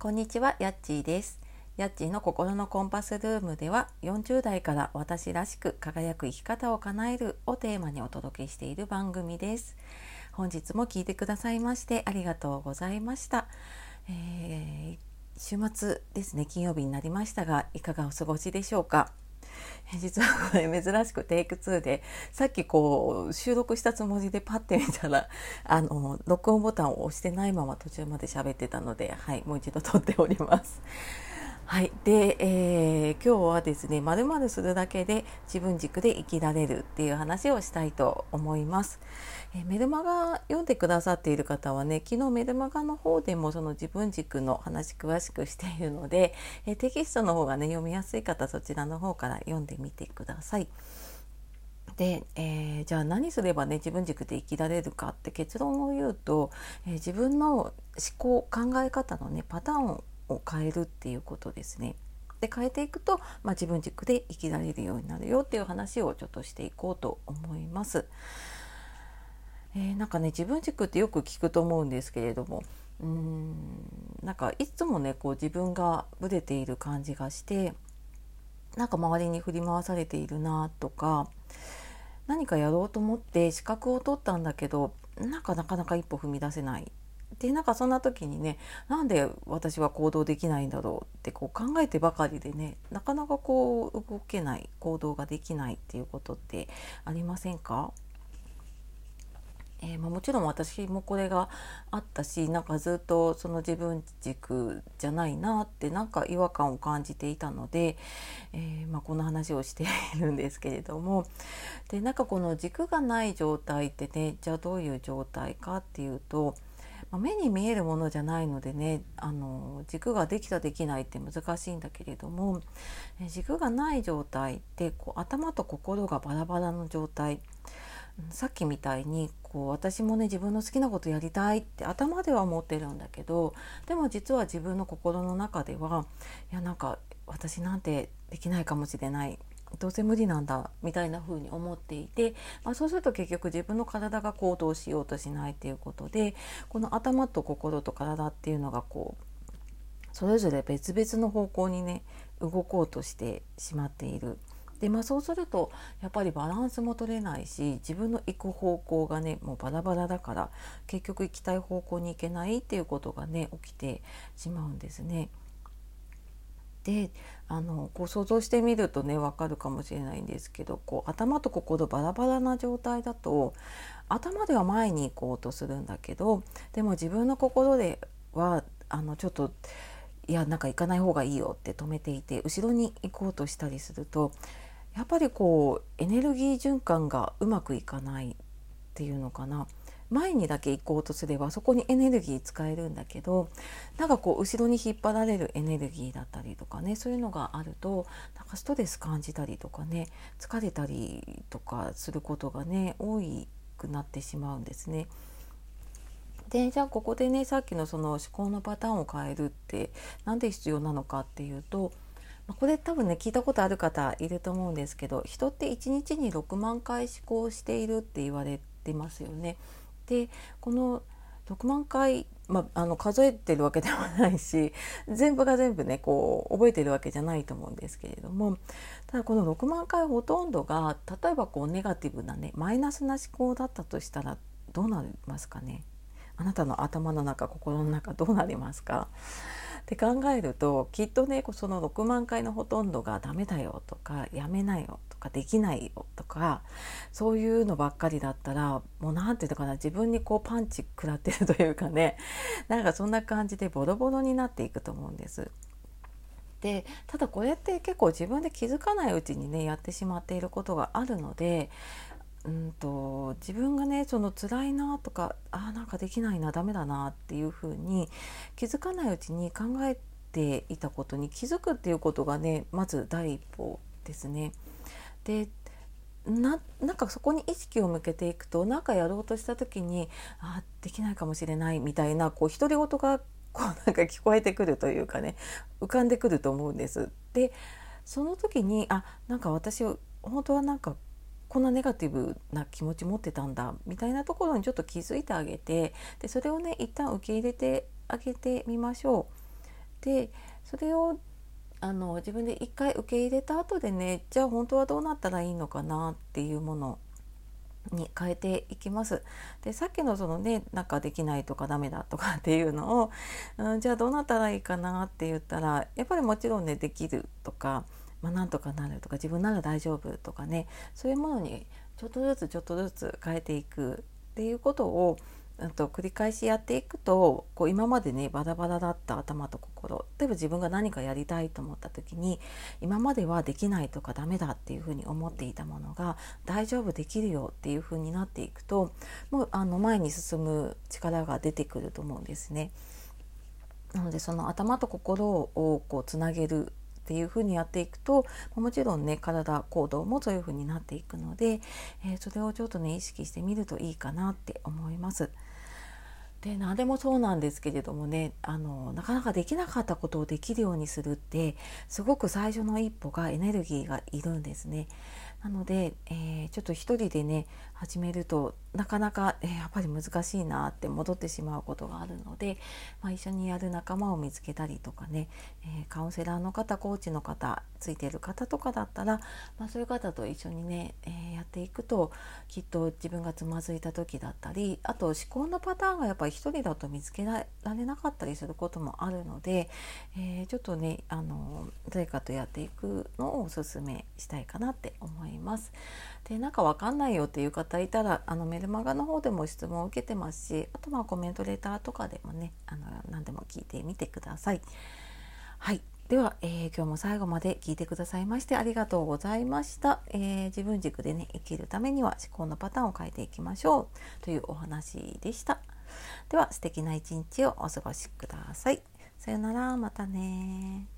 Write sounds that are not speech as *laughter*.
こんにちは、やっちーです。やっちーの心のコンパスルームでは40代から私らしく輝く生き方を叶えるをテーマにお届けしている番組です。本日も聞いてくださいましてありがとうございました。えー週末ですね、金曜日になりましたが、いかがお過ごしでしょうか？実はこれ珍しくテイク2でさっきこう収録したつもりでパッて見たら *laughs* あの録音ボタンを押してないまま途中まで喋ってたので、はい、もう一度撮っております。はい、で、えー今日はですね「まるまるするだけで自分軸で生きられる」っていう話をしたいと思います。えーメルマガ読んでくださっている方はね昨日メルマガの方でもその自分軸の話詳しくしているので、えーテキストの方がね読みやすい方そちらの方から読んでみてください。で、えーじゃあ何すればね自分軸で生きられるかって結論を言うと、えー自分の思考考え方のねパターンをを変えるっていうことですね。で変えていくと、まあ、自分軸で生きられるようになるよっていう話をちょっとしていこうと思います。えーなんかね自分軸ってよく聞くと思うんですけれどもうーんなんかいつもねこう自分がブレている感じがしてなんか周りに振り回されているなとか何かやろうと思って資格を取ったんだけどなんかなかなか一歩踏み出せないでなんかそんな時にねなんで私は行動できないんだろうってこう考えてばかりでねなかなかこう動けない行動ができないっていうことってありませんか？えーまあ、もちろん私もこれがあったしなんかずっとその自分軸じゃないなってなんか違和感を感じていたので、えーまあ、この話をしているんですけれども。でなんかこの軸がない状態ってねじゃあどういう状態かっていうと、まあ、目に見えるものじゃないのでねあの軸ができたできないって難しいんだけれども、軸がない状態ってこう頭と心がバラバラの状態。さっきみたいにこう私もね自分の好きなことやりたいって頭では思ってるんだけどでも実は自分の心の中ではいやなんか私なんてできないかもしれないどうせ無理なんだみたいな風に思っていて、まあ、そうすると結局自分の体が行動しようとしないっていうことでこの頭と心と体っていうのがこうそれぞれ別々の方向にね動こうとしてしまっている。でまあ、そうするとやっぱりバランスも取れないし自分の行く方向がねもうバラバラだから結局行きたい方向に行けないっていうことがね起きてしまうんですね。であのこう想像してみるとね分かるかもしれないんですけどこう頭と心バラバラな状態だと頭では前に行こうとするんだけどでも自分の心ではあのちょっといやなんか行かない方がいいよって止めていて後ろに行こうとしたりするとやっぱりこうエネルギー循環がうまくいかないっていうのかな。前にだけ行こうとすればそこにエネルギー使えるんだけどなんかこう後ろに引っ張られるエネルギーだったりとかねそういうのがあるとなんかストレス感じたりとかね疲れたりとかすることがね多くなってしまうんですね。でじゃあここでねさっきのその思考のパターンを変えるって何で必要なのかっていうとこれ多分ね聞いたことある方いると思うんですけど人って1日に6万回思考しているって言われてますよね。でこの6万回、まあ、の数えてるわけではないし *laughs* 全部が全部ねこう覚えてるわけじゃないと思うんですけれどもただこの6万回ほとんどが例えばこうネガティブなねマイナスな思考だったとしたらどうなりますかね？あなたの頭の中心の中どうなりますか？って考えるときっとねその6万回のほとんどが「ダメだよ」とか「やめなよ」とか「できないよ」とかそういうのばっかりだったらもう何て言うのかな自分にこうパンチ食らってるというかね *laughs* なんかそんな感じでボロボロになっていくと思うんです。でただこれって結構自分で気づかないうちにねやってしまっていることがあるのでうんと自分がねその辛いなとかあーなんかできないなダメだなっていうふうに気づかないうちに考えていたことに気づくっていうことがねまず第一歩ですね。でななんかそこに意識を向けていくと何かやろうとした時にあできないかもしれないみたいなこう独り言がこう *laughs* なんか聞こえてくるというかね浮かんでくると思うんです。でその時にあなんか私本当はなんかこんなネガティブな気持ち持ってたんだみたいなところにちょっと気づいてあげてでそれをね一旦受け入れてあげてみましょう。でそれをあの自分で一回受け入れた後でねじゃあ本当はどうなったらいいのかなっていうものに変えていきます。でさっきのそのねなんかできないとかダメだとかっていうのを、うん、じゃあどうなったらいいかなって言ったらやっぱりもちろんねできるとか、まあ、なんとかなるとか自分なら大丈夫とかねそういうものにちょっとずつちょっとずつ変えていくっていうことをと繰り返しやっていくとこう今までねバラバラだった頭と心例えば自分が何かやりたいと思った時に今まではできないとかダメだっていうふうに思っていたものが大丈夫できるよっていうふうになっていくともうあの前に進む力が出てくると思うんですね。なのでその頭と心をこうつなげるっていうふうにやっていくともちろんね体行動もそういうふうになっていくので、えー、それをちょっとね意識してみるといいかなって思います。で何でもそうなんですけれどもねあのなかなかできなかったことをできるようにするってすごく最初の一歩がエネルギーがいるんですね。なので、えー、ちょっと一人でね始めるとなかなか、えー、やっぱり難しいなって戻ってしまうことがあるので、まあ、一緒にやる仲間を見つけたりとかね、えー、カウンセラーの方コーチの方ついてる方とかだったら、まあ、そういう方と一緒にね、えやっていくときっと自分がつまずいた時だったりあと思考のパターンがやっぱり一人だと見つけられなかったりすることもあるので、えちょっとねあの誰かとやっていくのをおすすめしたいかなって思います。います。でなんかわかんないよっていう方いたらあのメルマガの方でも質問を受けてますしあとはコメントレターとかでもねあの何でも聞いてみてください。はい。では、えー、今日も最後まで聞いてくださいましてありがとうございました、えー、自分軸でね生きるためには思考のパターンを変えていきましょう。というお話でした。では素敵な一日をお過ごしください。さよなら。またね